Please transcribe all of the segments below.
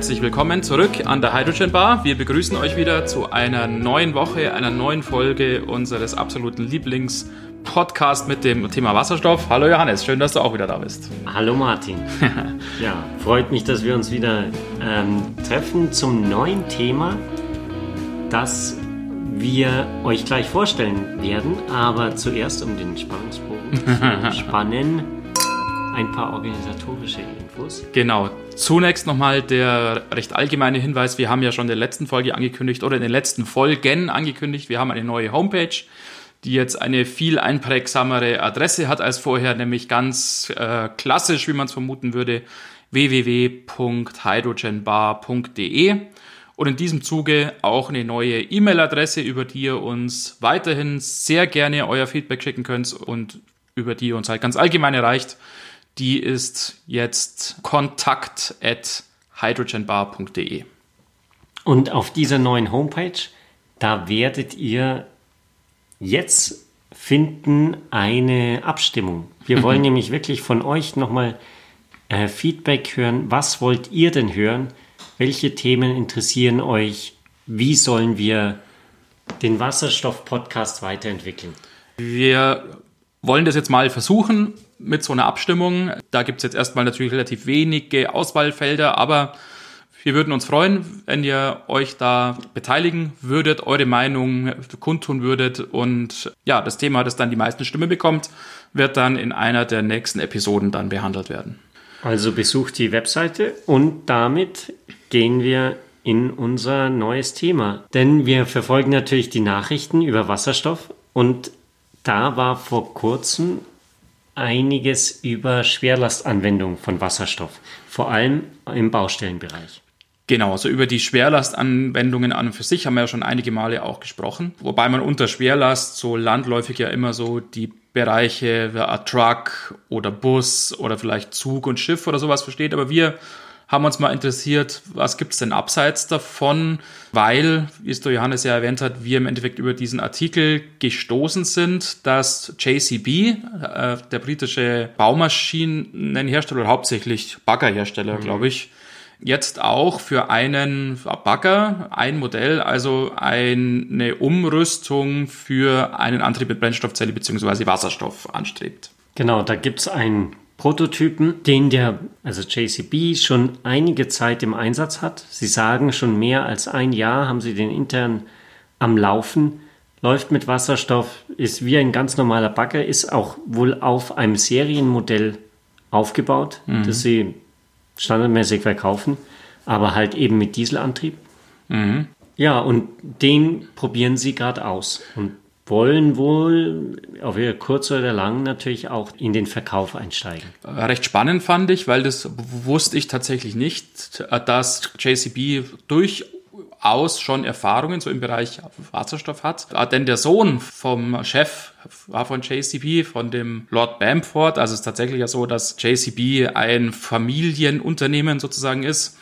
Herzlich willkommen zurück an der Hydrogen Bar. Wir begrüßen euch wieder zu einer neuen Woche, einer neuen Folge unseres absoluten Lieblings-Podcasts mit dem Thema Wasserstoff. Hallo Johannes, schön, dass du auch wieder da bist. Hallo Martin. ja, freut mich, dass wir uns wieder ähm, treffen zum neuen Thema, das wir euch gleich vorstellen werden. Aber zuerst, um den Spannungsbogen zu spannen, ein paar organisatorische Infos. Genau. Zunächst nochmal der recht allgemeine Hinweis. Wir haben ja schon in der letzten Folge angekündigt oder in den letzten Folgen angekündigt, wir haben eine neue Homepage, die jetzt eine viel einprägsamere Adresse hat als vorher, nämlich ganz äh, klassisch, wie man es vermuten würde, www.hydrogenbar.de. Und in diesem Zuge auch eine neue E-Mail-Adresse, über die ihr uns weiterhin sehr gerne euer Feedback schicken könnt und über die ihr uns halt ganz allgemein erreicht die ist jetzt kontakt at hydrogenbar.de. Und auf dieser neuen Homepage, da werdet ihr jetzt finden eine Abstimmung. Wir wollen nämlich wirklich von euch nochmal äh, Feedback hören. Was wollt ihr denn hören? Welche Themen interessieren euch? Wie sollen wir den Wasserstoff-Podcast weiterentwickeln? Wir wollen das jetzt mal versuchen mit so einer Abstimmung. Da gibt es jetzt erstmal natürlich relativ wenige Auswahlfelder, aber wir würden uns freuen, wenn ihr euch da beteiligen würdet, eure Meinung kundtun würdet und ja, das Thema, das dann die meisten Stimmen bekommt, wird dann in einer der nächsten Episoden dann behandelt werden. Also besucht die Webseite und damit gehen wir in unser neues Thema. Denn wir verfolgen natürlich die Nachrichten über Wasserstoff und da war vor kurzem einiges über Schwerlastanwendung von Wasserstoff, vor allem im Baustellenbereich. Genau, also über die Schwerlastanwendungen an und für sich haben wir ja schon einige Male auch gesprochen. Wobei man unter Schwerlast so landläufig ja immer so die Bereiche wie ein Truck oder Bus oder vielleicht Zug und Schiff oder sowas versteht. Aber wir haben uns mal interessiert, was gibt es denn abseits davon, weil, wie es der Johannes ja erwähnt hat, wir im Endeffekt über diesen Artikel gestoßen sind, dass JCB, äh, der britische Baumaschinenhersteller, hauptsächlich Baggerhersteller, mhm. glaube ich, jetzt auch für einen Bagger, ein Modell, also eine Umrüstung für einen Antrieb mit Brennstoffzelle bzw. Wasserstoff anstrebt. Genau, da gibt es ein Prototypen, den der, also JCB, schon einige Zeit im Einsatz hat. Sie sagen, schon mehr als ein Jahr haben sie den intern am Laufen, läuft mit Wasserstoff, ist wie ein ganz normaler Bagger, ist auch wohl auf einem Serienmodell aufgebaut, mhm. das sie standardmäßig verkaufen, aber halt eben mit Dieselantrieb. Mhm. Ja, und den probieren sie gerade aus. Und wollen wohl auf kurz oder lang natürlich auch in den Verkauf einsteigen. Recht spannend fand ich, weil das wusste ich tatsächlich nicht, dass JCB durchaus schon Erfahrungen so im Bereich Wasserstoff hat. Denn der Sohn vom Chef war von JCB, von dem Lord Bamford. Also es ist tatsächlich ja so, dass JCB ein Familienunternehmen sozusagen ist.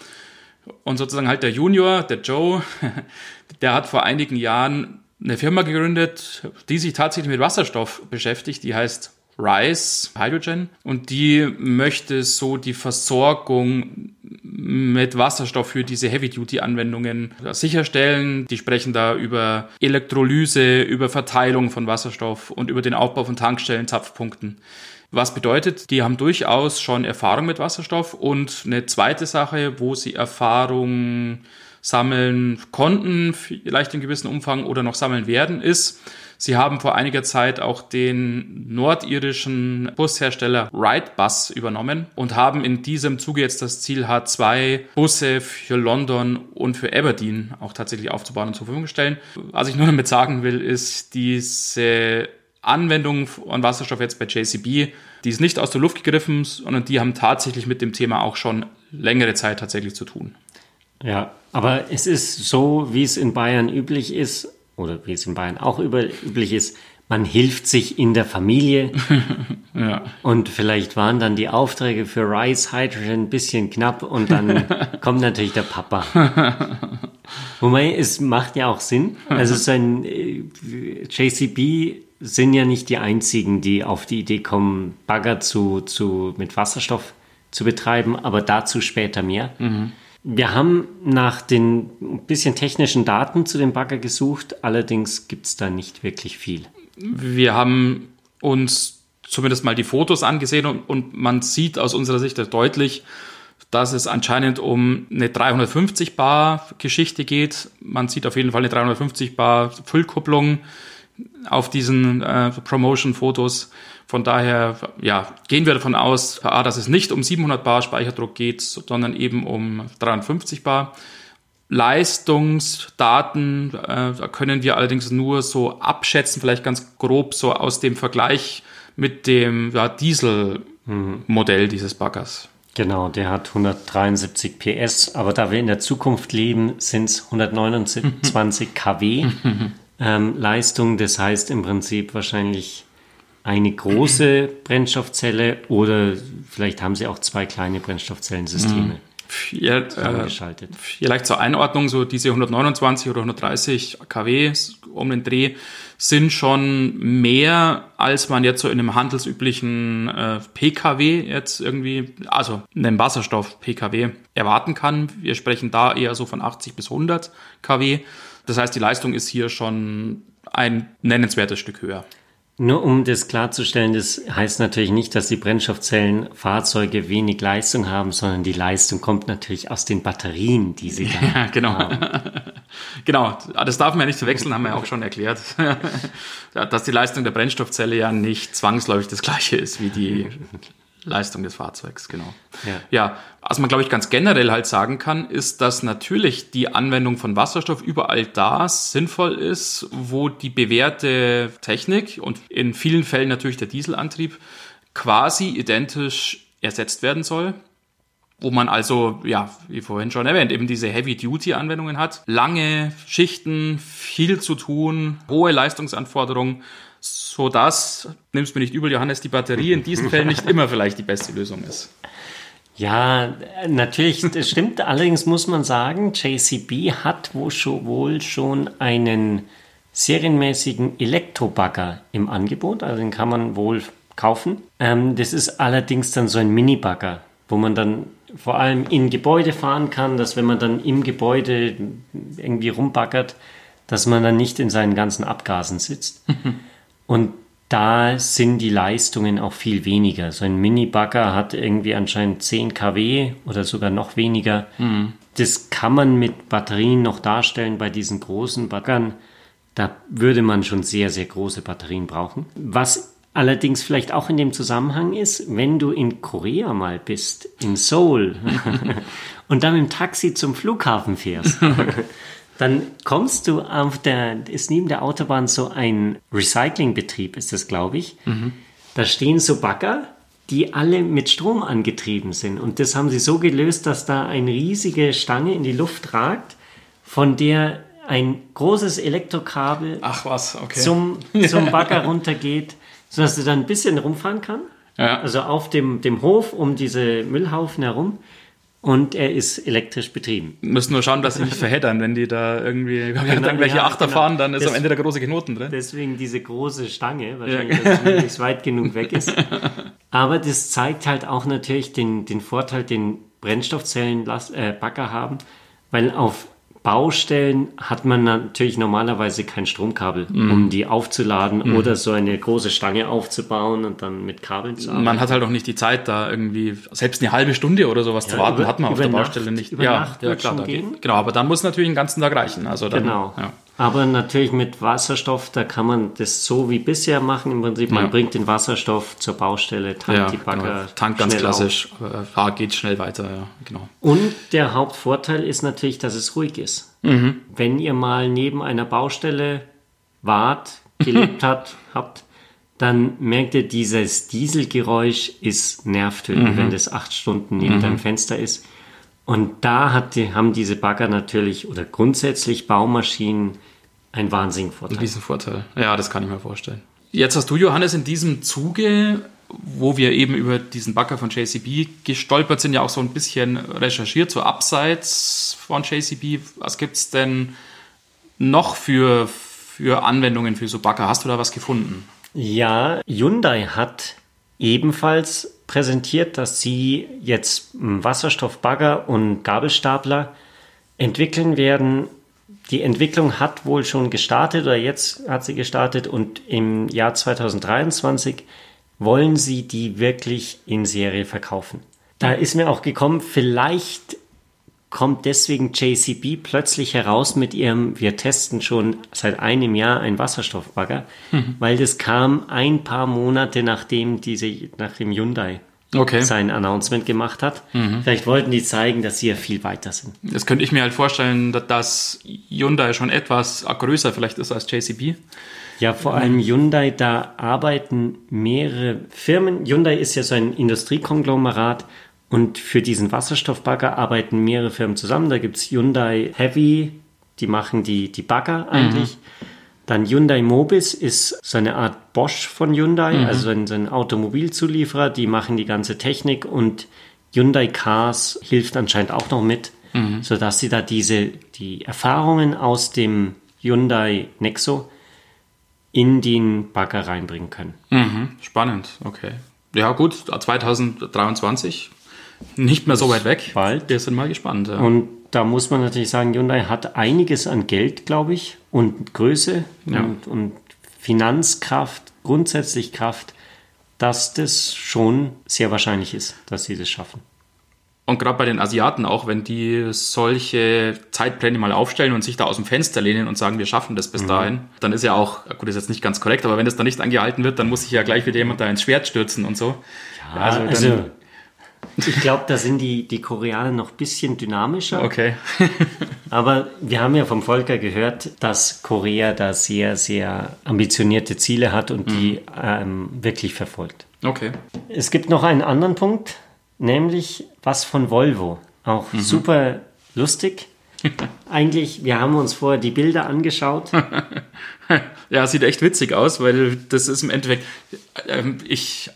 Und sozusagen halt der Junior, der Joe, der hat vor einigen Jahren eine Firma gegründet, die sich tatsächlich mit Wasserstoff beschäftigt. Die heißt Rise Hydrogen und die möchte so die Versorgung mit Wasserstoff für diese Heavy-Duty-Anwendungen sicherstellen. Die sprechen da über Elektrolyse, über Verteilung von Wasserstoff und über den Aufbau von Tankstellen, Zapfpunkten. Was bedeutet, die haben durchaus schon Erfahrung mit Wasserstoff und eine zweite Sache, wo sie Erfahrung sammeln konnten, vielleicht in gewissem Umfang oder noch sammeln werden, ist, Sie haben vor einiger Zeit auch den nordirischen Bushersteller Wrightbus übernommen und haben in diesem Zuge jetzt das Ziel, H2 Busse für London und für Aberdeen auch tatsächlich aufzubauen und zur Verfügung stellen. Was ich nur damit sagen will, ist diese Anwendung von Wasserstoff jetzt bei JCB, die ist nicht aus der Luft gegriffen, sondern die haben tatsächlich mit dem Thema auch schon längere Zeit tatsächlich zu tun. Ja, aber es ist so, wie es in Bayern üblich ist, oder wie es in Bayern auch üblich ist, man hilft sich in der Familie. ja. Und vielleicht waren dann die Aufträge für Rice Hydrogen ein bisschen knapp und dann kommt natürlich der Papa. Wobei, es macht ja auch Sinn. Also sein äh, JCB sind ja nicht die einzigen, die auf die Idee kommen, Bagger zu, zu, mit Wasserstoff zu betreiben, aber dazu später mehr. Mhm. Wir haben nach den bisschen technischen Daten zu dem Bagger gesucht, allerdings gibt es da nicht wirklich viel. Wir haben uns zumindest mal die Fotos angesehen und, und man sieht aus unserer Sicht deutlich, dass es anscheinend um eine 350 Bar Geschichte geht. Man sieht auf jeden Fall eine 350 Bar Füllkupplung auf diesen äh, Promotion-Fotos. Von daher, ja, gehen wir davon aus, A, dass es nicht um 700 Bar Speicherdruck geht, sondern eben um 350 Bar. Leistungsdaten äh, können wir allerdings nur so abschätzen, vielleicht ganz grob so aus dem Vergleich mit dem ja, Diesel-Modell mhm. dieses Baggers. Genau, der hat 173 PS, aber da wir in der Zukunft leben, sind es 129 kW ähm, Leistung. Das heißt im Prinzip wahrscheinlich eine große Brennstoffzelle oder vielleicht haben sie auch zwei kleine Brennstoffzellensysteme. Ja, äh, vielleicht zur Einordnung, so diese 129 oder 130 kW um den Dreh sind schon mehr, als man jetzt so in einem handelsüblichen äh, PKW jetzt irgendwie, also einem Wasserstoff-PKW erwarten kann. Wir sprechen da eher so von 80 bis 100 kW. Das heißt, die Leistung ist hier schon ein nennenswertes Stück höher. Nur um das klarzustellen, das heißt natürlich nicht, dass die Brennstoffzellenfahrzeuge wenig Leistung haben, sondern die Leistung kommt natürlich aus den Batterien, die sie da ja, genau. haben. genau, das darf man ja nicht verwechseln, haben wir ja auch schon erklärt, dass die Leistung der Brennstoffzelle ja nicht zwangsläufig das gleiche ist wie die Leistung des Fahrzeugs, genau. Ja. ja, was man, glaube ich, ganz generell halt sagen kann, ist, dass natürlich die Anwendung von Wasserstoff überall da sinnvoll ist, wo die bewährte Technik und in vielen Fällen natürlich der Dieselantrieb quasi identisch ersetzt werden soll. Wo man also, ja, wie vorhin schon erwähnt, eben diese Heavy-Duty-Anwendungen hat. Lange Schichten, viel zu tun, hohe Leistungsanforderungen so dass, nimmst mir nicht übel, Johannes, die Batterie in diesen Fällen nicht immer vielleicht die beste Lösung ist. Ja, natürlich, das stimmt. Allerdings muss man sagen, JCB hat wohl schon einen serienmäßigen Elektrobagger im Angebot. Also den kann man wohl kaufen. Ähm, das ist allerdings dann so ein Mini-Bagger, wo man dann vor allem in Gebäude fahren kann, dass wenn man dann im Gebäude irgendwie rumbaggert, dass man dann nicht in seinen ganzen Abgasen sitzt. Und da sind die Leistungen auch viel weniger. So ein Mini-Bagger hat irgendwie anscheinend 10 kW oder sogar noch weniger. Mhm. Das kann man mit Batterien noch darstellen bei diesen großen Baggern. Da würde man schon sehr, sehr große Batterien brauchen. Was allerdings vielleicht auch in dem Zusammenhang ist, wenn du in Korea mal bist, in Seoul, und dann im Taxi zum Flughafen fährst. Dann kommst du auf der, ist neben der Autobahn so ein Recyclingbetrieb, ist das, glaube ich. Mhm. Da stehen so Bagger, die alle mit Strom angetrieben sind. Und das haben sie so gelöst, dass da eine riesige Stange in die Luft ragt, von der ein großes Elektrokabel Ach was, okay. zum, zum Bagger runtergeht, sodass du dann ein bisschen rumfahren kann. Ja. Also auf dem, dem Hof um diese Müllhaufen herum und er ist elektrisch betrieben. Müssen nur schauen, dass sie nicht verheddern, wenn die da irgendwie genau, irgendwelche ja, Achter genau. fahren, dann ist Des, am Ende der große Knoten drin. Deswegen diese große Stange, wahrscheinlich, ja. dass es weit genug weg ist. Aber das zeigt halt auch natürlich den, den Vorteil, den Brennstoffzellen äh, Bagger haben, weil auf Baustellen hat man natürlich normalerweise kein Stromkabel, mm. um die aufzuladen mm. oder so eine große Stange aufzubauen und dann mit Kabeln zu arbeiten. Man hat halt auch nicht die Zeit, da irgendwie selbst eine halbe Stunde oder sowas ja, zu warten, über, hat man auf der Nacht, Baustelle nicht. Über ja, Nacht ja klar, da geht, genau, aber dann muss natürlich den ganzen Tag reichen. Also dann, genau. Ja. Aber natürlich mit Wasserstoff, da kann man das so wie bisher machen. Im Prinzip, man ja. bringt den Wasserstoff zur Baustelle, tankt ja, die Bagger. Genau. Tank ganz klassisch, auf. geht schnell weiter, ja, genau. Und der Hauptvorteil ist natürlich, dass es ruhig ist. Mhm. Wenn ihr mal neben einer Baustelle wart, gelebt habt, habt, dann merkt ihr, dieses Dieselgeräusch ist nervtötend, mhm. wenn das acht Stunden neben mhm. deinem Fenster ist. Und da hat die, haben diese Bagger natürlich oder grundsätzlich Baumaschinen einen wahnsinnigen Vorteil. Ein Riesenvorteil. Ja, das kann ich mir vorstellen. Jetzt hast du, Johannes, in diesem Zuge, wo wir eben über diesen Bagger von JCB gestolpert sind, ja auch so ein bisschen recherchiert, so abseits von JCB. Was gibt es denn noch für, für Anwendungen für so Bagger? Hast du da was gefunden? Ja, Hyundai hat ebenfalls präsentiert, dass sie jetzt Wasserstoffbagger und Gabelstapler entwickeln werden. Die Entwicklung hat wohl schon gestartet oder jetzt hat sie gestartet und im Jahr 2023 wollen sie die wirklich in Serie verkaufen. Da ist mir auch gekommen, vielleicht kommt deswegen JCB plötzlich heraus mit ihrem, wir testen schon seit einem Jahr einen Wasserstoffbagger, mhm. weil das kam ein paar Monate nachdem diese, nachdem Hyundai okay. sein Announcement gemacht hat. Mhm. Vielleicht wollten die zeigen, dass sie ja viel weiter sind. Das könnte ich mir halt vorstellen, dass Hyundai schon etwas größer vielleicht ist als JCB. Ja, vor allem Hyundai, da arbeiten mehrere Firmen. Hyundai ist ja so ein Industriekonglomerat und für diesen Wasserstoffbagger arbeiten mehrere Firmen zusammen. Da gibt es Hyundai Heavy, die machen die, die Bagger eigentlich. Mhm. Dann Hyundai Mobis ist so eine Art Bosch von Hyundai, mhm. also ein, so ein Automobilzulieferer, die machen die ganze Technik und Hyundai Cars hilft anscheinend auch noch mit, mhm. sodass sie da diese, die Erfahrungen aus dem Hyundai Nexo in den Bagger reinbringen können. Mhm. Spannend, okay. Ja gut, 2023 nicht mehr so weit weg. Bald. Wir sind mal gespannt. Ja. Und da muss man natürlich sagen, Hyundai hat einiges an Geld, glaube ich, und Größe ja. und, und Finanzkraft, grundsätzlich Kraft, dass das schon sehr wahrscheinlich ist, dass sie das schaffen. Und gerade bei den Asiaten auch, wenn die solche Zeitpläne mal aufstellen und sich da aus dem Fenster lehnen und sagen, wir schaffen das bis mhm. dahin, dann ist ja auch, gut, das ist jetzt nicht ganz korrekt, aber wenn das dann nicht angehalten wird, dann muss sich ja gleich wieder jemand da ins Schwert stürzen und so. Ja, also, also ich glaube, da sind die, die Koreaner noch ein bisschen dynamischer. Okay. Aber wir haben ja vom Volker gehört, dass Korea da sehr, sehr ambitionierte Ziele hat und mhm. die ähm, wirklich verfolgt. Okay. Es gibt noch einen anderen Punkt, nämlich was von Volvo. Auch mhm. super lustig. Eigentlich, wir haben uns vorher die Bilder angeschaut. ja, sieht echt witzig aus, weil das ist im Endeffekt, ähm, ich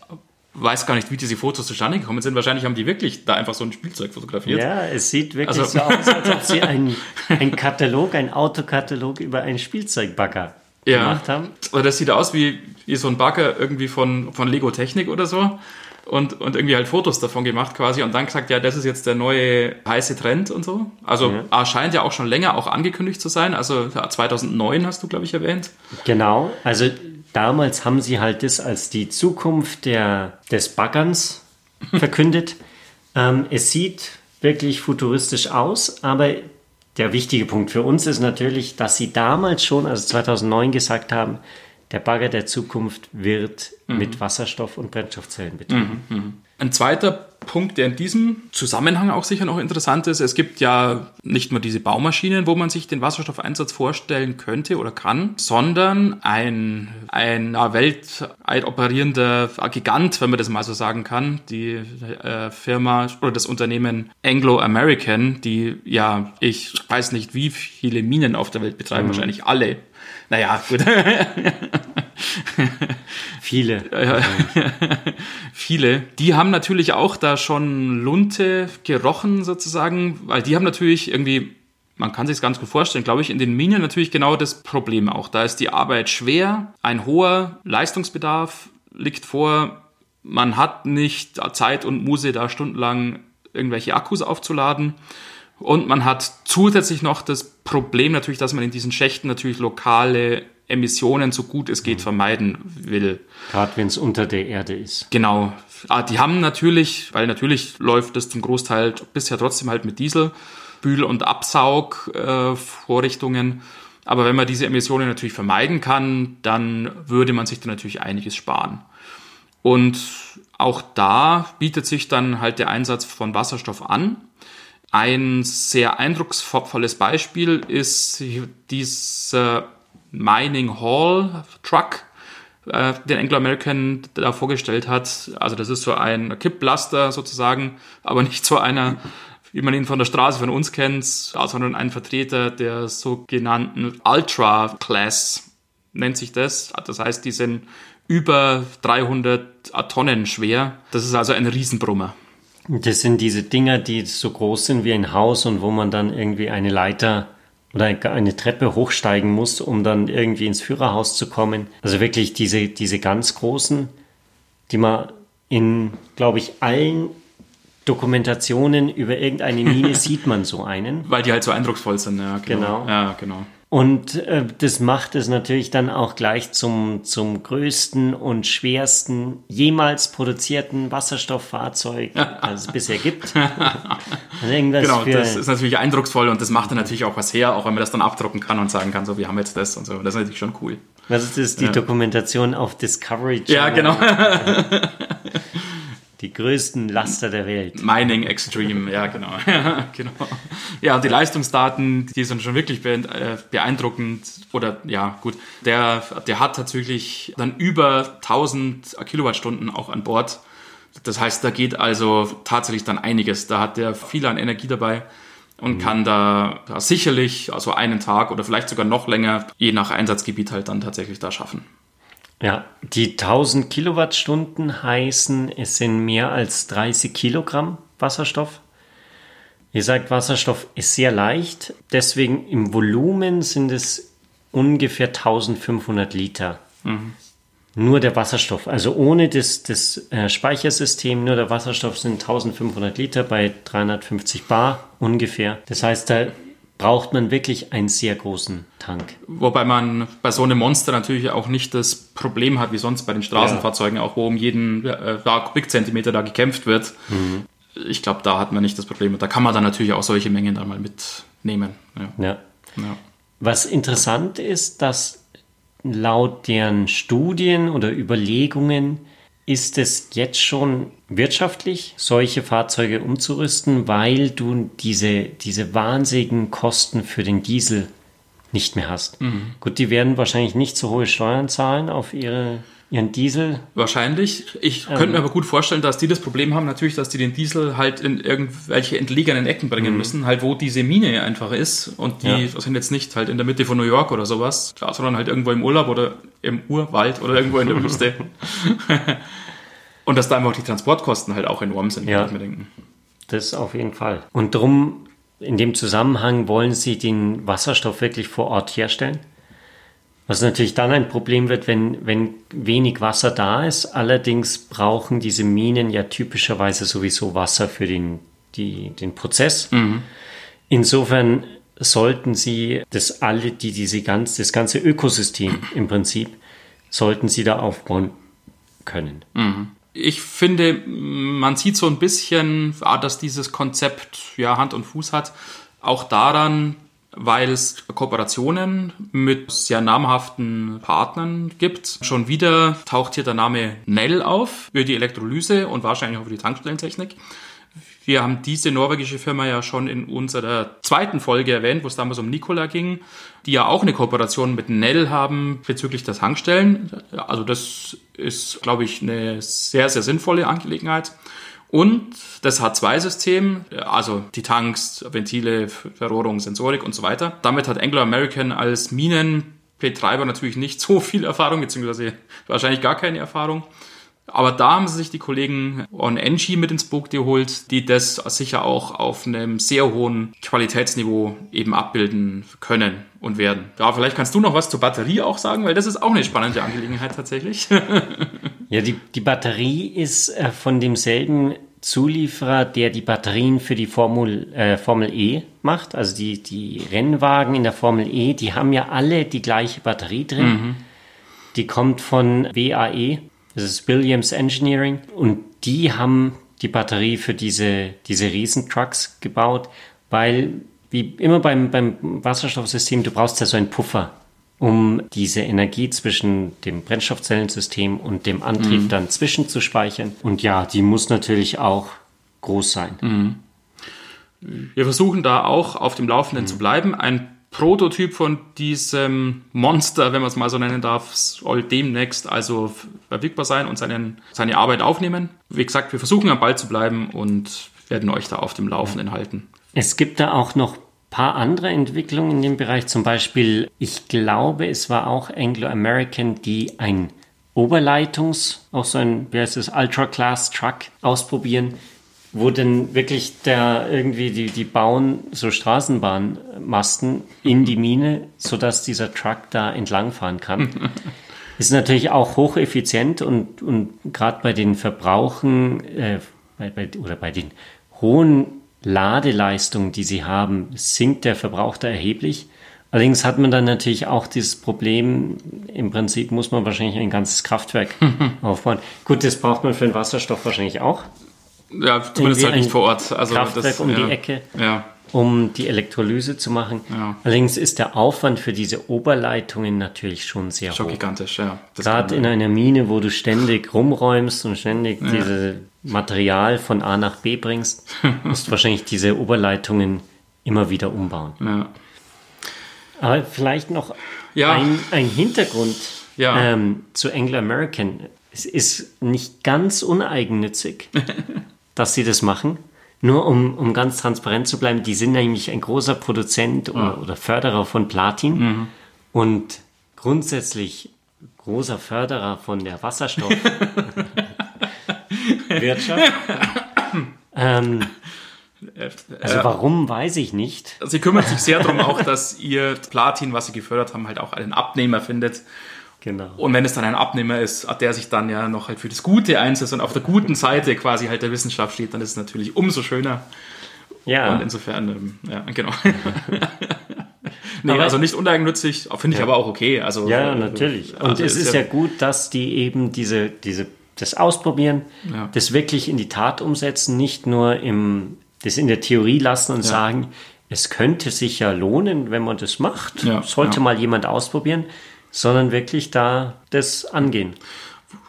weiß gar nicht, wie diese Fotos zustande gekommen sind. Wahrscheinlich haben die wirklich da einfach so ein Spielzeug fotografiert. Ja, es sieht wirklich also, so aus, als ob sie einen, einen Katalog, einen Autokatalog über einen Spielzeugbagger ja. gemacht haben. Oder das sieht aus wie, wie so ein Bagger irgendwie von, von Lego Technik oder so. Und, und irgendwie halt Fotos davon gemacht quasi und dann gesagt, ja, das ist jetzt der neue heiße Trend und so. Also ja. scheint ja auch schon länger auch angekündigt zu sein. Also 2009 hast du, glaube ich, erwähnt. Genau, also damals haben sie halt das als die Zukunft der, des Baggerns verkündet. ähm, es sieht wirklich futuristisch aus, aber der wichtige Punkt für uns ist natürlich, dass sie damals schon, also 2009 gesagt haben, der Bagger der Zukunft wird mhm. mit Wasserstoff und Brennstoffzellen betrieben. Mhm, mh. Ein zweiter Punkt, der in diesem Zusammenhang auch sicher noch interessant ist, es gibt ja nicht nur diese Baumaschinen, wo man sich den Wasserstoffeinsatz vorstellen könnte oder kann, sondern ein, ein weltweit operierender Gigant, wenn man das mal so sagen kann, die äh, Firma oder das Unternehmen Anglo-American, die ja, ich weiß nicht, wie viele Minen auf der Welt betreiben, mhm. wahrscheinlich alle. Naja, gut. Viele. Viele. Die haben natürlich auch da schon Lunte gerochen sozusagen, weil die haben natürlich irgendwie, man kann sich ganz gut vorstellen, glaube ich, in den Minen natürlich genau das Problem auch. Da ist die Arbeit schwer, ein hoher Leistungsbedarf liegt vor, man hat nicht Zeit und Muse da stundenlang irgendwelche Akkus aufzuladen. Und man hat zusätzlich noch das Problem natürlich, dass man in diesen Schächten natürlich lokale Emissionen so gut es geht mhm. vermeiden will. Gerade wenn es unter der Erde ist. Genau. Ah, die haben natürlich, weil natürlich läuft das zum Großteil bisher trotzdem halt mit Diesel, Bühl- und Absaugvorrichtungen. Äh, Aber wenn man diese Emissionen natürlich vermeiden kann, dann würde man sich da natürlich einiges sparen. Und auch da bietet sich dann halt der Einsatz von Wasserstoff an. Ein sehr eindrucksvolles Beispiel ist dieser Mining Hall Truck, äh, den Anglo-American da vorgestellt hat. Also das ist so ein Kippblaster sozusagen, aber nicht so einer, wie man ihn von der Straße von uns kennt, sondern ein Vertreter der sogenannten Ultra Class nennt sich das. Das heißt, die sind über 300 Tonnen schwer. Das ist also ein Riesenbrummer. Das sind diese Dinger, die so groß sind wie ein Haus und wo man dann irgendwie eine Leiter oder eine Treppe hochsteigen muss, um dann irgendwie ins Führerhaus zu kommen. Also wirklich diese, diese ganz großen, die man in, glaube ich, allen Dokumentationen über irgendeine Mine sieht man so einen. Weil die halt so eindrucksvoll sind, ja, genau. Genau. Ja, genau. Und äh, das macht es natürlich dann auch gleich zum, zum größten und schwersten jemals produzierten Wasserstofffahrzeug, das es bisher gibt. Also Genau, das ist natürlich eindrucksvoll und das macht dann natürlich auch was her, auch wenn man das dann abdrucken kann und sagen kann, so, wir haben jetzt das und so. Das ist natürlich schon cool. was ist das? Die Dokumentation auf Discovery Channel. Ja, genau. Die größten Laster der Welt. Mining Extreme, ja, genau. Ja, genau. Ja, und die Leistungsdaten, die sind schon wirklich äh, beeindruckend. Oder, ja, gut. Der, der hat tatsächlich dann über 1000 Kilowattstunden auch an Bord. Das heißt, da geht also tatsächlich dann einiges. Da hat der viel an Energie dabei und kann da, da sicherlich also einen Tag oder vielleicht sogar noch länger, je nach Einsatzgebiet halt dann tatsächlich da schaffen. Ja, die 1000 Kilowattstunden heißen, es sind mehr als 30 Kilogramm Wasserstoff. Ihr sagt, Wasserstoff ist sehr leicht, deswegen im Volumen sind es ungefähr 1500 Liter. Nur der Wasserstoff, also ohne das, das äh, Speichersystem, nur der Wasserstoff sind 1500 Liter bei 350 Bar ungefähr. Das heißt, da braucht man wirklich einen sehr großen Tank. Wobei man bei so einem Monster natürlich auch nicht das Problem hat, wie sonst bei den Straßenfahrzeugen, auch wo um jeden äh, ja, Kubikzentimeter da gekämpft wird. Ich glaube, da hat man nicht das Problem. Und da kann man dann natürlich auch solche Mengen dann mal mitnehmen. Ja. Ja. Ja. Was interessant ist, dass laut deren Studien oder Überlegungen ist es jetzt schon wirtschaftlich, solche Fahrzeuge umzurüsten, weil du diese, diese wahnsinnigen Kosten für den Diesel nicht mehr hast. Gut, die werden wahrscheinlich nicht so hohe Steuern zahlen auf ihre, ihren Diesel. Wahrscheinlich. Ich könnte mir aber gut vorstellen, dass die das Problem haben, natürlich, dass die den Diesel halt in irgendwelche entlegenen Ecken bringen müssen, halt wo diese Mine einfach ist. Und die Ja. sind jetzt nicht halt in der Mitte von New York oder sowas, sondern halt irgendwo im Urlaub oder im Urwald oder irgendwo in der Wüste. Und dass da einfach die Transportkosten halt auch enorm sind, Ja. kann ich mir denken. Das auf jeden Fall. Und drum, in dem Zusammenhang wollen sie den Wasserstoff wirklich vor Ort herstellen. Was natürlich dann ein Problem wird, wenn, wenn wenig Wasser da ist. Allerdings brauchen diese Minen ja typischerweise sowieso Wasser für den, die, den Prozess. Insofern sollten sie das alle, die diese ganz, das ganze Ökosystem im Prinzip, sollten sie da aufbauen können. Ich finde, man sieht so ein bisschen, ah, dass dieses Konzept ja Hand und Fuß hat, auch daran, weil es Kooperationen mit sehr namhaften Partnern gibt. Schon wieder taucht hier der Name Nell auf für die Elektrolyse und wahrscheinlich auch für die Tankstellentechnik. Wir haben diese norwegische Firma ja schon in unserer zweiten Folge erwähnt, wo es damals um Nikola ging, die ja auch eine Kooperation mit Nell haben bezüglich der Tankstellen. Also das ist, glaube ich, eine sehr, sehr sinnvolle Angelegenheit. Und das H2-System, also die Tanks, Ventile, Verrohrung, Sensorik und so weiter. Damit hat Anglo American als Minenbetreiber natürlich nicht so viel Erfahrung, beziehungsweise wahrscheinlich gar keine Erfahrung. Aber da haben sich die Kollegen on Engie mit ins Boot geholt, die das sicher auch auf einem sehr hohen Qualitätsniveau eben abbilden können und werden. Ja, vielleicht kannst du noch was zur Batterie auch sagen, weil das ist auch eine spannende Angelegenheit tatsächlich. Ja, die, die Batterie ist äh, von demselben Zulieferer, der die Batterien für die Formel, äh, Formel E macht. Also die, die Rennwagen in der Formel E, die haben ja alle die gleiche Batterie drin. Die kommt von WAE, das ist Williams Engineering. Und die haben die Batterie für diese, diese Riesentrucks gebaut, weil wie immer beim, beim Wasserstoffsystem, du brauchst ja so einen Puffer um diese Energie zwischen dem Brennstoffzellensystem und dem Antrieb dann zwischenzuspeichern. Und ja, die muss natürlich auch groß sein. Wir versuchen da auch auf dem Laufenden zu bleiben. Ein Prototyp von diesem Monster, wenn man es mal so nennen darf, soll demnächst also verfügbar sein und seinen, seine Arbeit aufnehmen. Wie gesagt, wir versuchen am Ball zu bleiben und werden euch da auf dem Laufenden halten. Es gibt da auch noch paar andere Entwicklungen in dem Bereich. Zum Beispiel, ich glaube, es war auch Anglo-American, die ein Oberleitungs, auch so ein, wie heißt es, Ultra-Class-Truck ausprobieren, wo dann wirklich der irgendwie, die, die bauen so Straßenbahnmasten in die Mine, sodass dieser Truck da entlangfahren kann. Ist natürlich auch hocheffizient und, und gerade bei den Verbrauchen äh, bei, bei, oder bei den hohen Ladeleistungen, die sie haben, sinkt der Verbrauch da erheblich. Allerdings hat man dann natürlich auch dieses Problem, im Prinzip muss man wahrscheinlich ein ganzes Kraftwerk aufbauen. Gut, das braucht man für den Wasserstoff wahrscheinlich auch. Ja, zumindest halt nicht vor Ort. Also Kraftwerk das, um ja, die Ecke, ja. Um die Elektrolyse zu machen. Ja. Allerdings ist der Aufwand für diese Oberleitungen natürlich schon sehr schon hoch. gigantisch, ja. Gerade in einer Mine, wo du ständig rumräumst und ständig Ja. dieses Material von A nach B bringst, musst du wahrscheinlich diese Oberleitungen immer wieder umbauen. Ja. Aber vielleicht noch Ja. ein, ein Hintergrund ähm, zu Anglo American. Es ist nicht ganz uneigennützig, dass sie das machen. Nur um, um ganz transparent zu bleiben, die sind nämlich ein großer Produzent oder, oder Förderer von Platin Mhm. und grundsätzlich großer Förderer von der Wasserstoffwirtschaft. ähm, also warum, weiß ich nicht. Sie kümmert sich sehr darum auch, dass ihr Platin, was sie gefördert haben, halt auch einen Abnehmer findet. Genau. Und wenn es dann ein Abnehmer ist, der sich dann ja noch halt für das Gute einsetzt und auf der guten Seite quasi halt der Wissenschaft steht, dann ist es natürlich umso schöner. Ja. Und insofern, ähm, ja, genau. nee, Aber- also nicht uneigennützig, finde ich aber auch okay. Also, Ja, äh, natürlich. Und also es ist ja, gut, dass die eben diese, diese, das ausprobieren, Ja. das wirklich in die Tat umsetzen, nicht nur im, das in der Theorie lassen und sagen, es könnte sich ja lohnen, wenn man das macht. Ja, Sollte ja. mal jemand ausprobieren, sondern wirklich da das angehen.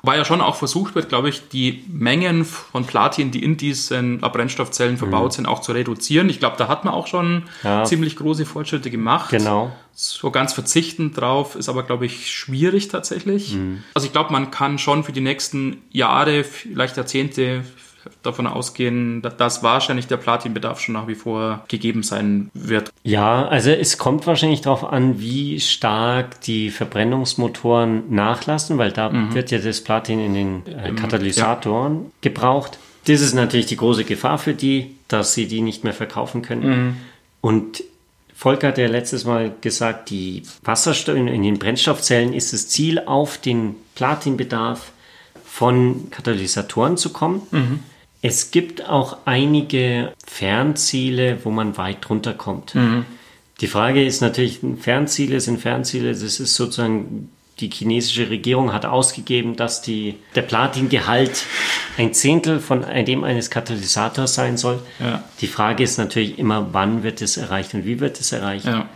Weil ja schon auch versucht wird, glaube ich, die Mengen von Platin, die in diesen Brennstoffzellen verbaut sind, auch zu reduzieren. Ich glaube, da hat man auch schon Mhm. Ja. ziemlich große Fortschritte gemacht. Genau. So ganz verzichten drauf ist aber, glaube ich, schwierig tatsächlich. Mhm. Also ich glaube, man kann schon für die nächsten Jahre, vielleicht Jahrzehnte davon ausgehen, dass, wahrscheinlich der Platinbedarf schon nach wie vor gegeben sein wird. Ja, also es kommt wahrscheinlich darauf an, wie stark die Verbrennungsmotoren nachlassen, weil da Mhm. wird ja das Platin in den äh, Katalysatoren gebraucht. Das ist natürlich die große Gefahr für die, dass sie die nicht mehr verkaufen können. Mhm. Und Volker hat ja letztes Mal gesagt, die Wasserstoff in den Brennstoffzellen ist das Ziel, auf den Platinbedarf von Katalysatoren zu kommen. Es gibt auch einige Fernziele, wo man weit drunter kommt. Die Frage ist natürlich, Fernziele sind Fernziele, das ist sozusagen, die chinesische Regierung hat ausgegeben, dass die, der Platingehalt ein Zehntel von dem eines Katalysators sein soll. Ja. Die Frage ist natürlich immer, wann wird es erreicht und wie wird es erreicht. Ja.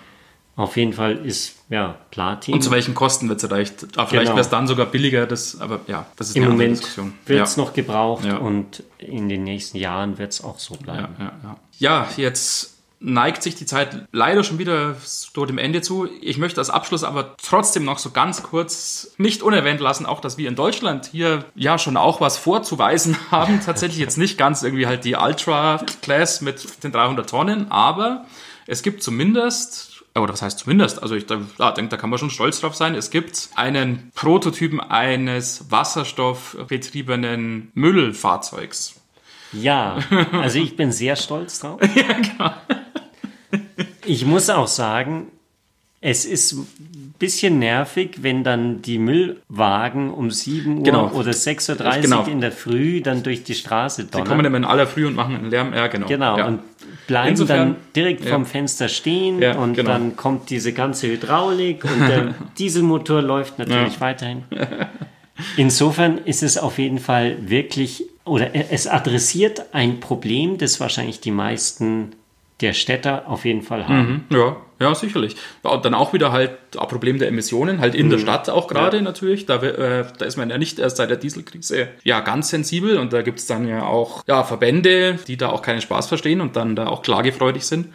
Auf jeden Fall ist ja Platin. Und zu welchen Kosten wird es erreicht? Ah, vielleicht Genau. wäre es dann sogar billiger, das, aber ja, das ist Im eine Moment Diskussion. wird ja. es noch gebraucht Ja. und in den nächsten Jahren wird es auch so bleiben. Ja, ja, ja. ja, jetzt neigt sich die Zeit leider schon wieder so dem Ende zu. Ich möchte als Abschluss aber trotzdem noch so ganz kurz nicht unerwähnt lassen, auch dass wir in Deutschland hier ja schon auch was vorzuweisen haben. Tatsächlich jetzt nicht ganz irgendwie halt die Ultra Class mit den 300 Tonnen, aber es gibt zumindest oder was heißt zumindest? Also ich da, ja, denke, da kann man schon stolz drauf sein. Es gibt einen Prototypen eines wasserstoffbetriebenen Müllfahrzeugs. Ja, also ich bin sehr stolz drauf. Ich muss auch sagen, es ist ein bisschen nervig, wenn dann die Müllwagen um 7 Uhr Genau. oder 6.30 Uhr Genau. in der Früh dann durch die Straße Die kommen donnern. immer in aller Früh und machen einen Lärm. Ja, genau. Genau, Ja. und bleiben Insofern- dann direkt ja. vorm Fenster stehen Ja, und genau. dann kommt diese ganze Hydraulik und der Dieselmotor läuft natürlich Ja. weiterhin. Insofern ist es auf jeden Fall wirklich, oder es adressiert ein Problem, das wahrscheinlich die meisten der Städter auf jeden Fall haben. Ja, ja, sicherlich. Ja, Und dann auch wieder halt ein Problem der Emissionen, halt in der Stadt auch gerade natürlich. Da, wir- äh, da ist man ja nicht erst seit der Dieselkrise ja ganz sensibel und da gibt es dann ja auch ja, Verbände, die da auch keinen Spaß verstehen und dann da auch klagefreudig sind.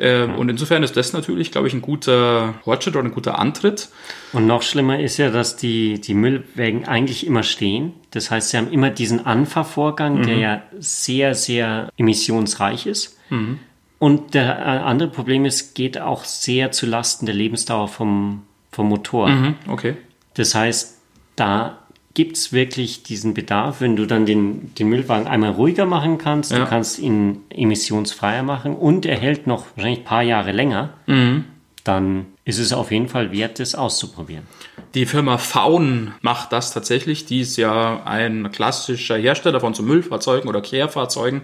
Ähm, Und insofern ist das natürlich, glaube ich, ein guter Fortschritt oder ein guter Antritt. Und noch schlimmer ist ja, dass die, die Müllwägen eigentlich immer stehen. Das heißt, sie haben immer diesen Anfahrvorgang, der ja sehr, sehr emissionsreich ist. Und der äh, andere Problem ist, geht auch sehr zu Lasten der Lebensdauer vom, vom Motor. Mhm, okay. Das heißt, da gibt es wirklich diesen Bedarf, wenn du dann den, den Müllwagen einmal ruhiger machen kannst, Ja. du kannst ihn emissionsfreier machen und er hält noch wahrscheinlich ein paar Jahre länger, Mhm. dann ist es auf jeden Fall wert, das auszuprobieren. Die Firma Faun macht das tatsächlich. Die ist ja ein klassischer Hersteller von so Müllfahrzeugen oder Kehrfahrzeugen.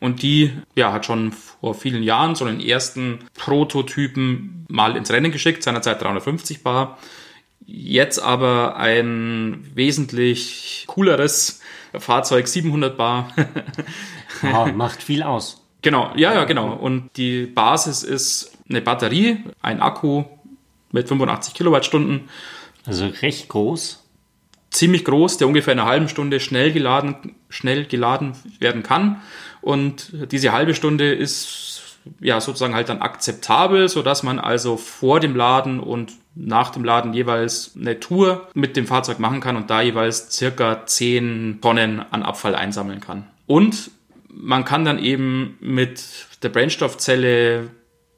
Und die ja, hat schon vor vielen Jahren so einen ersten Prototypen mal ins Rennen geschickt, seinerzeit 350 Bar. Jetzt aber ein wesentlich cooleres Fahrzeug, 700 Bar. wow, macht viel aus. Genau, ja, ja, genau. Und die Basis ist eine Batterie, ein Akku mit 85 Kilowattstunden. Also recht groß. Ziemlich groß, der ungefähr in einer halben Stunde schnell geladen, schnell geladen werden kann. Und diese halbe Stunde ist ja sozusagen halt dann akzeptabel, so dass man also vor dem Laden und nach dem Laden jeweils eine Tour mit dem Fahrzeug machen kann und da jeweils circa 10 Tonnen an Abfall einsammeln kann. Und man kann dann eben mit der Brennstoffzelle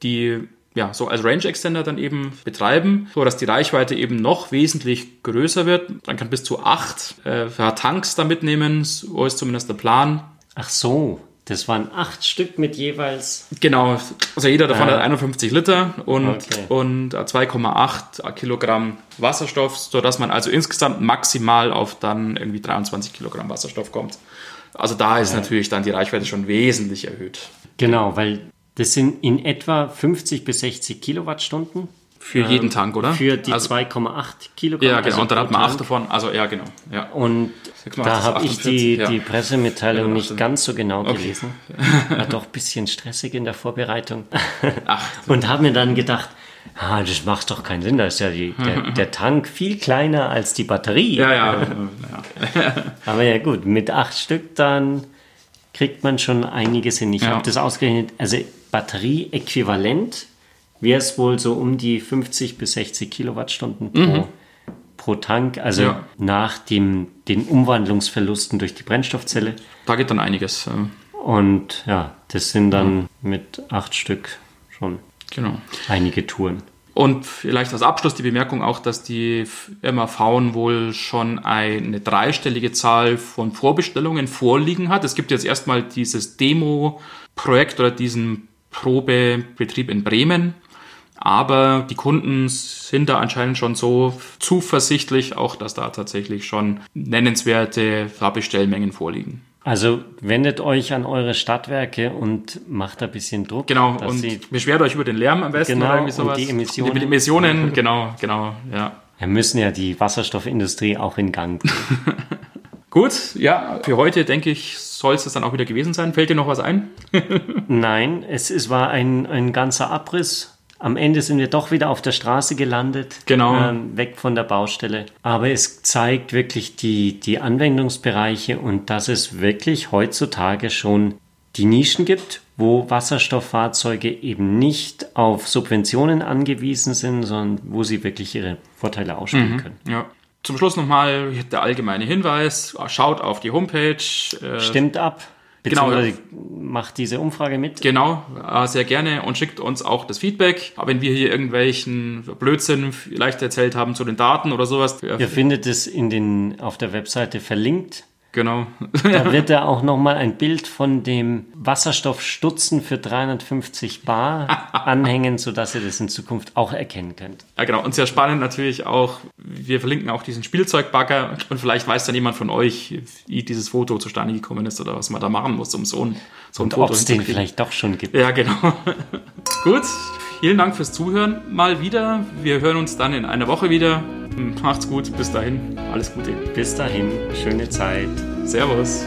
die ja, so als Range Extender dann eben betreiben, so dass die Reichweite eben noch wesentlich größer wird. Man kann bis zu acht äh, Tanks da mitnehmen, so ist zumindest der Plan. Ach so, das waren acht Stück mit jeweils. Genau, also jeder davon ah. hat 51 Liter und, okay. und 2,8 Kilogramm Wasserstoff, sodass man also insgesamt maximal auf dann irgendwie 23 Kilogramm Wasserstoff kommt. Also da ist ja. natürlich dann die Reichweite schon wesentlich erhöht. Genau, weil das sind in etwa 50 bis 60 Kilowattstunden. Für ähm, jeden Tank, oder? Für die also, 2,8 Kilogramm. Ja, genau. Also und dann hat man 8 davon. Also, ja, genau. Ja. Und da habe ich die, ja. die Pressemitteilung ja, nicht ganz so genau okay. gelesen. War doch ein bisschen stressig in der Vorbereitung. Ach. und habe mir dann gedacht, ah, das macht doch keinen Sinn. Da ist ja die, der, der, Tank viel kleiner als die Batterie. Ja, ja. ja. Aber ja, gut, mit 8 Stück dann kriegt man schon einiges hin. Ich habe das ausgerechnet. Also, Batterieäquivalent wäre es wohl so um die 50 bis 60 Kilowattstunden pro, mhm. Pro Tank. Also ja. nach dem, den Umwandlungsverlusten durch die Brennstoffzelle. Da geht dann einiges. Und ja, das sind dann ja. mit acht Stück schon genau. einige Touren. Und vielleicht als Abschluss die Bemerkung auch, dass die Faun wohl schon eine dreistellige Zahl von Vorbestellungen vorliegen hat. Es gibt jetzt erstmal dieses Demo-Projekt oder diesen Probebetrieb in Bremen. Aber die Kunden sind da anscheinend schon so zuversichtlich, auch dass da tatsächlich schon nennenswerte Bestellmengen vorliegen. Also wendet euch an eure Stadtwerke und macht ein bisschen Druck. Genau, und beschwert euch über den Lärm am besten genau, oder irgendwie sowas. Und die Emissionen. Die Emissionen, genau, genau, ja. Wir müssen ja die Wasserstoffindustrie auch in Gang bringen. Gut, ja, für heute denke ich, soll es das dann auch wieder gewesen sein. Fällt dir noch was ein? Nein, es, es war ein, ein ganzer Abriss. Am Ende sind wir doch wieder auf der Straße gelandet, genau. Ähm, weg von der Baustelle. Aber es zeigt wirklich die, die Anwendungsbereiche und dass es wirklich heutzutage schon die Nischen gibt, wo Wasserstofffahrzeuge eben nicht auf Subventionen angewiesen sind, sondern wo sie wirklich ihre Vorteile ausspielen mhm, können. Ja. Zum Schluss nochmal der allgemeine Hinweis. Schaut auf die Homepage. Äh, Stimmt ab. Genau. Macht diese Umfrage mit. Genau, äh, sehr gerne und schickt uns auch das Feedback. Wenn wir hier irgendwelchen Blödsinn vielleicht erzählt haben zu den Daten oder sowas. Ihr findet es in den, auf der Webseite verlinkt. Genau. da wird da auch nochmal ein Bild von dem Wasserstoffstutzen für 350 Bar anhängen, sodass ihr das in Zukunft auch erkennen könnt. Ja, genau. Und sehr spannend natürlich auch, wir verlinken auch diesen Spielzeugbagger und vielleicht weiß dann jemand von euch, wie dieses Foto zustande gekommen ist oder was man da machen muss, um so ein, so ein und Foto Ob es den vielleicht doch schon gibt. Ja, genau. Gut, vielen Dank fürs Zuhören mal wieder. Wir hören uns dann in einer Woche wieder. Macht's gut, bis dahin, alles Gute. Bis dahin, schöne Zeit. Servus.